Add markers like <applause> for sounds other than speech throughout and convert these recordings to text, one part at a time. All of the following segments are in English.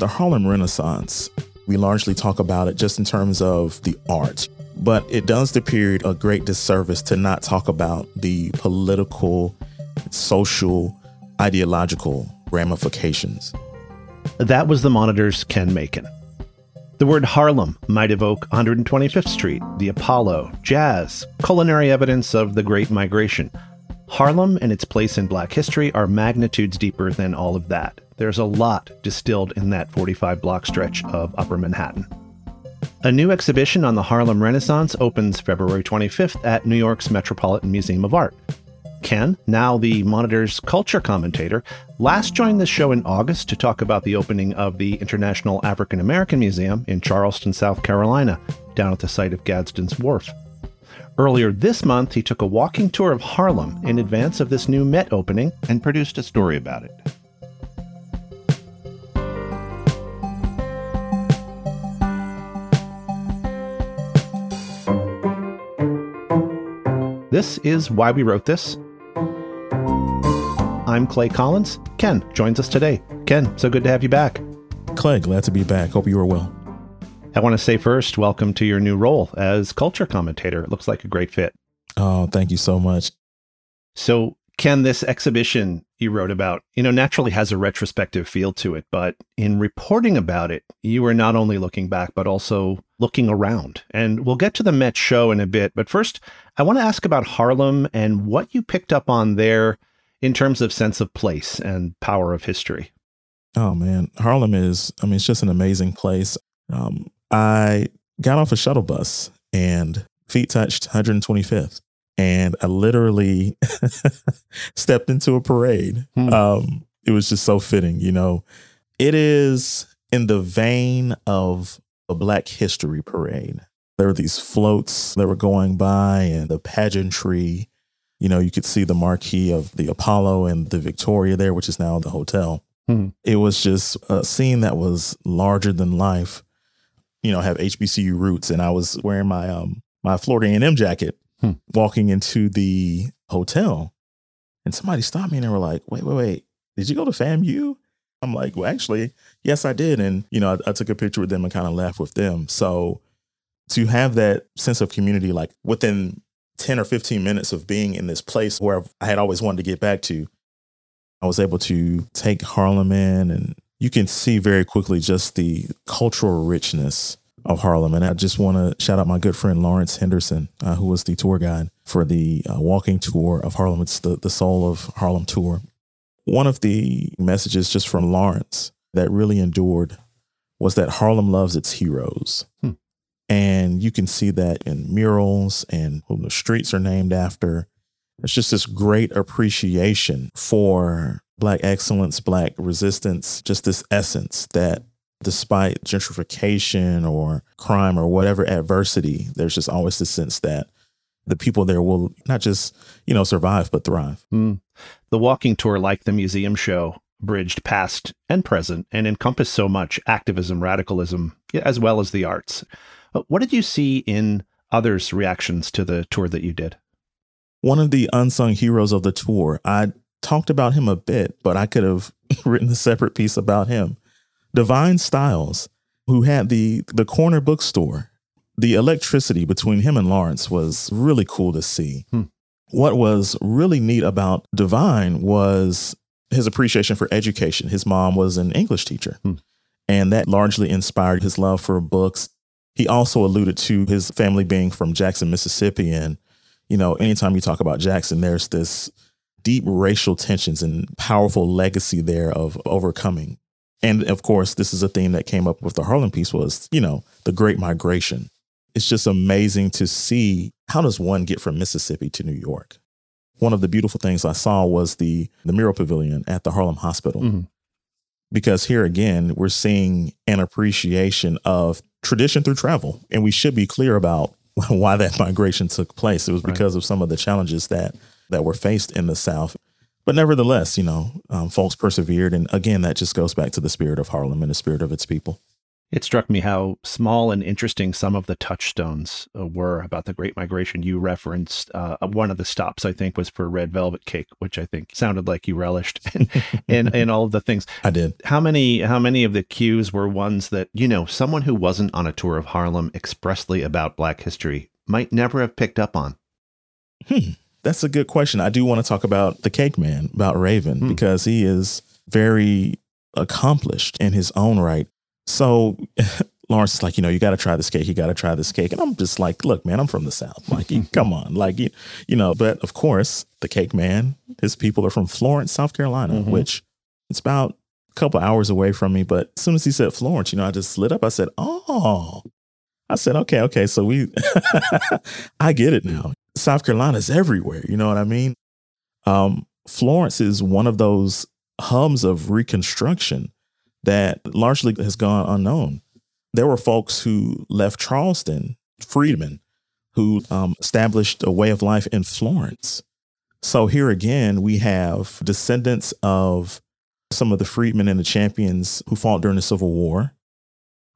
The Harlem Renaissance, we largely talk about it just in terms of the art, but it does the period a great disservice to not talk about the political, social, ideological ramifications. That was the Monitor's Ken Makin. The word Harlem might evoke 125th Street, the Apollo, jazz, culinary evidence of the Great Migration. Harlem and its place in black history are magnitudes deeper than all of that. There's a lot distilled in that 45 block stretch of Upper Manhattan. A new exhibition on the Harlem Renaissance opens February 25th at New York's Metropolitan Museum of Art. Ken, now the Monitor's culture commentator, last joined the show in August to talk about the opening of the International African American Museum in Charleston, South Carolina, down at the site of Gadsden's Wharf. Earlier this month, he took a walking tour of Harlem in advance of this new Met opening and produced a story about it. This is Why We Wrote This. I'm Clay Collins. Ken joins us today. Ken, so good to have you back. Clay, glad to be back. Hope you are well. I want to say first, welcome to your new role as culture commentator. It looks like a great fit. Oh, thank you so much. So, Ken, this exhibition you wrote about, you know, naturally has a retrospective feel to it, but in reporting about it, you were not only looking back, but also looking around. And we'll get to the Met show in a bit. But first, I want to ask about Harlem and what you picked up on there in terms of sense of place and power of history? Oh man, Harlem is, I mean, it's just an amazing place. Um, I got off a shuttle bus and feet touched 125th. And I literally <laughs> stepped into a parade. Hmm. Um, it was just so fitting, you know. It is in the vein of a Black History parade. There were these floats that were going by and the pageantry you know, you could see the marquee of the Apollo and the Victoria there, which is now the hotel. Mm-hmm. It was just a scene that was larger than life. You know, have HBCU roots, and I was wearing my um my Florida A&M jacket, hmm. walking into the hotel, and somebody stopped me and they were like, "Wait, wait, wait! Did you go to FAMU?" I'm like, "Well, actually, yes, I did." And you know, I, I took a picture with them and kind of laughed with them. So to have that sense of community, like within 10 or 15 minutes of being in this place where I had always wanted to get back to, I was able to take Harlem in and you can see very quickly just the cultural richness of Harlem. And I just want to shout out my good friend Lawrence Henderson, uh, who was the tour guide for the uh, walking tour of Harlem. It's the, the Soul of Harlem tour. One of the messages just from Lawrence that really endured was that Harlem loves its heroes. Hmm. And you can see that in murals and the streets are named after. It's just this great appreciation for Black excellence, Black resistance, just this essence that despite gentrification or crime or whatever adversity, there's just always the sense that the people there will not just, you know, survive, but thrive. Mm. The walking tour, like the museum show, bridged past and present and encompassed so much activism, radicalism, as well as the arts. What did you see in others' reactions to the tour that you did? One of the unsung heroes of the tour, I talked about him a bit, but I could have <laughs> written a separate piece about him. Divine Styles, who had the the corner bookstore, the electricity between him and Lawrence was really cool to see. Hmm. What was really neat about Divine was his appreciation for education. His mom was an English teacher, hmm. and that largely inspired his love for books he also alluded to his family being from Jackson, Mississippi. And, you know, anytime you talk about Jackson, there's this deep racial tensions and powerful legacy there of overcoming. And of course, this is a theme that came up with the Harlem piece was, you know, the Great Migration. It's just amazing to see how does one get from Mississippi to New York? One of the beautiful things I saw was the the mural pavilion at the Harlem Hospital. Mm-hmm. Because here again, we're seeing an appreciation of tradition through travel. And we should be clear about <laughs> why that migration took place. It was because of some of the challenges that that were faced in the South. But nevertheless, you know, um, folks persevered. And again, that just goes back to the spirit of Harlem and the spirit of its people. It struck me how small and interesting some of the touchstones uh, were about the Great Migration. You referenced uh, one of the stops, I think, was for red velvet cake, which I think sounded like you relished, <laughs> and and all of the things. <laughs> I did. How many how many of the cues were ones that you know someone who wasn't on a tour of Harlem expressly about Black history might never have picked up on? Hmm. That's a good question. I do want to talk about the Cake Man, about Raven, hmm. because he is very accomplished in his own right. So <laughs> Lawrence is like, you know, you got to try this cake. You got to try this cake. And I'm just like, look, man, I'm from the South. Like, <laughs> come on. Like, you, you know, but of course, the cake man, his people are from Florence, South Carolina, mm-hmm. which it's about a couple hours away from me. But as soon as he said Florence, you know, I just lit up. I said, oh, I said, okay, okay. So we, <laughs> I get it now. South Carolina is everywhere. You know what I mean? Um, Florence is one of those hubs of reconstruction that largely has gone unknown. There were folks who left Charleston, freedmen, who um, established a way of life in Florence. So here again, we have descendants of some of the freedmen and the champions who fought during the Civil War,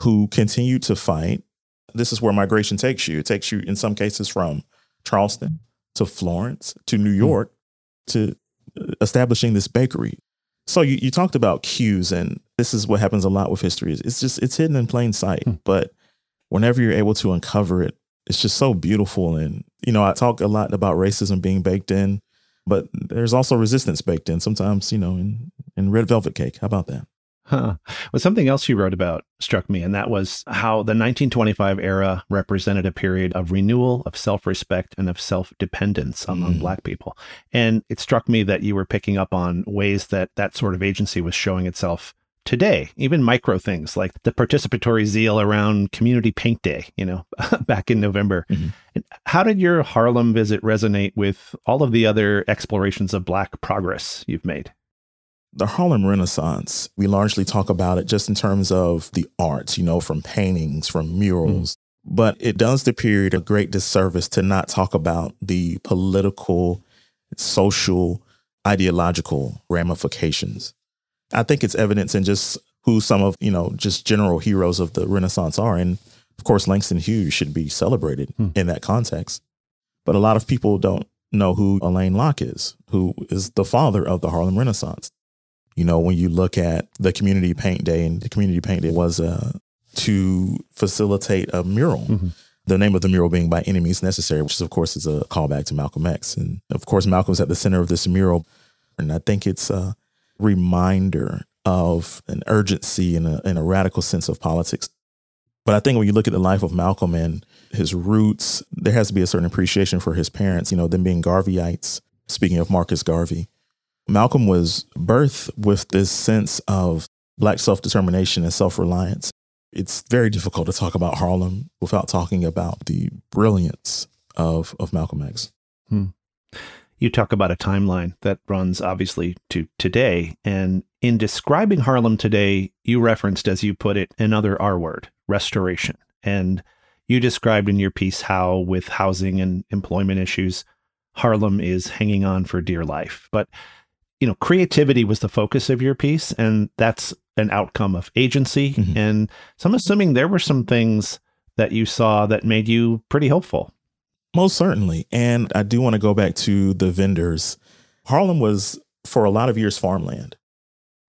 who continued to fight. This is where migration takes you. It takes you, in some cases, from Charleston to Florence to New hmm. York to uh, establishing this bakery. So you, you talked about cues, and this is what happens a lot with history. It's just it's hidden in plain sight. Hmm. But whenever you're able to uncover it, it's just so beautiful. And you know, I talk a lot about racism being baked in, but there's also resistance baked in. Sometimes, you know, in in red velvet cake. How about that? <laughs> Huh. Well, something else you wrote about struck me, and that was how the 1925 era represented a period of renewal, of self respect, and of self dependence among mm. Black people. And it struck me that you were picking up on ways that that sort of agency was showing itself today, even micro things like the participatory zeal around Community Paint Day, you know, <laughs> back in November. Mm-hmm. How did your Harlem visit resonate with all of the other explorations of Black progress you've made? The Harlem Renaissance, we largely talk about it just in terms of the arts, you know, from paintings, from murals. Mm. But it does the period a great disservice to not talk about the political, social, ideological ramifications. I think it's evidence in just who some of, you know, just general heroes of the Renaissance are. And of course, Langston Hughes should be celebrated mm. in that context. But a lot of people don't know who Alain Locke is, who is the father of the Harlem Renaissance. You know, when you look at the community paint day, and the community paint day was uh, to facilitate a mural. Mm-hmm. The name of the mural being "By Any Means Necessary," which is, of course is a callback to Malcolm X, and of course Malcolm's at the center of this mural, and I think it's a reminder of an urgency and a, and a radical sense of politics. But I think when you look at the life of Malcolm and his roots, there has to be a certain appreciation for his parents. You know, them being Garveyites. Speaking of Marcus Garvey, Malcolm was birthed with this sense of Black self determination and self reliance. It's very difficult to talk about Harlem without talking about the brilliance of, of Malcolm X. Hmm. You talk about a timeline that runs obviously to today. And in describing Harlem today, you referenced, as you put it, another R word, restoration. And you described in your piece how, with housing and employment issues, Harlem is hanging on for dear life. But you know, creativity was the focus of your piece, and that's an outcome of agency. Mm-hmm. And so I'm assuming there were some things that you saw that made you pretty hopeful. Most certainly. And I do want to go back to the vendors. Harlem was, for a lot of years, farmland.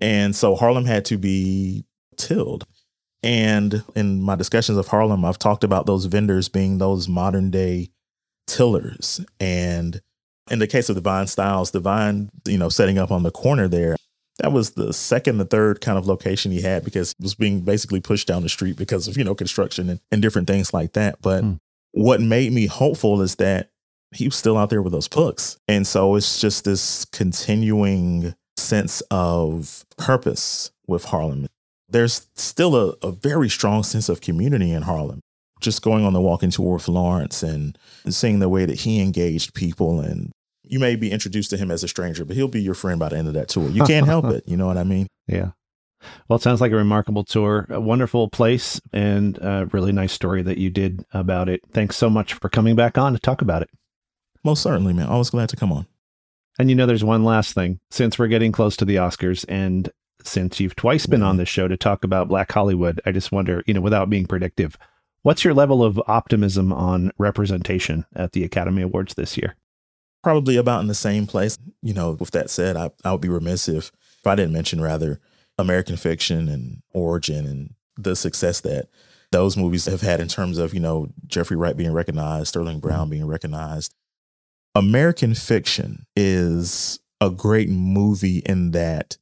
And so Harlem had to be tilled. And in my discussions of Harlem, I've talked about those vendors being those modern day tillers and in the case of Divine Styles, Divine, you know, setting up on the corner there, that was the second the third kind of location he had because it was being basically pushed down the street because of, you know, construction and, and different things like that. But hmm. what made me hopeful is that he was still out there with those pucks. And so it's just this continuing sense of purpose with Harlem. There's still a, a very strong sense of community in Harlem just going on the walking tour with Lawrence and seeing the way that he engaged people and you may be introduced to him as a stranger, but he'll be your friend by the end of that tour. You can't help it. You know what I mean? <laughs> Yeah. Well, it sounds like a remarkable tour, a wonderful place, and a really nice story that you did about it. Thanks so much for coming back on to talk about it. Most certainly, man. Always glad to come on. And you know, there's one last thing since we're getting close to the Oscars, and since you've twice been on this show to talk about Black Hollywood, I just wonder, you know, without being predictive, what's your level of optimism on representation at the Academy Awards this year? Probably about in the same place. You know, with that said, I, I would be remiss if, if I didn't mention rather American Fiction and Origin and the success that those movies have had in terms of, you know, Jeffrey Wright being recognized, Sterling Brown being recognized. American Fiction is a great movie in that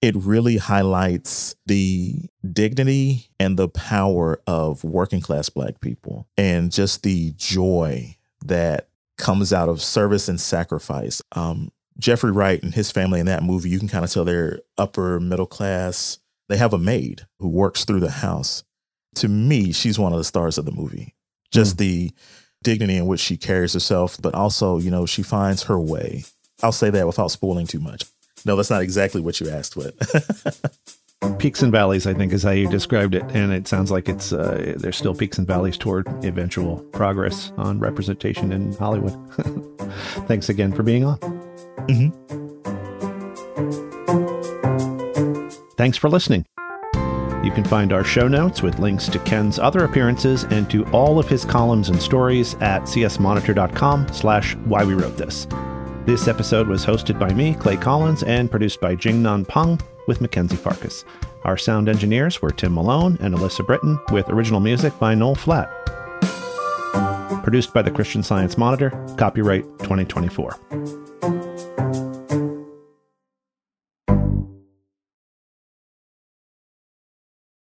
it really highlights the dignity and the power of working class black people and just the joy that comes out of service and sacrifice. Um, Jeffrey Wright and his family in that movie, you can kind of tell they're upper middle class. They have a maid who works through the house. To me, she's one of the stars of the movie. Just mm. the dignity in which she carries herself, but also, you know, she finds her way. I'll say that without spoiling too much. No, that's not exactly what you asked, but <laughs> peaks and valleys, I think, is how you described it, and it sounds like it's uh, there's still peaks and valleys toward eventual progress on representation in Hollywood. <laughs> Thanks again for being on. Mm-hmm. Thanks for listening. You can find our show notes with links to Ken's other appearances and to all of his columns and stories at csmonitor.com slash why we wrote this. This episode was hosted by me, Clay Collins, and produced by Jingnan Peng with Mackenzie Farkas. Our sound engineers were Tim Malone and Alyssa Britton, with original music by Noel Flatt. Produced by the Christian Science Monitor, copyright 2024.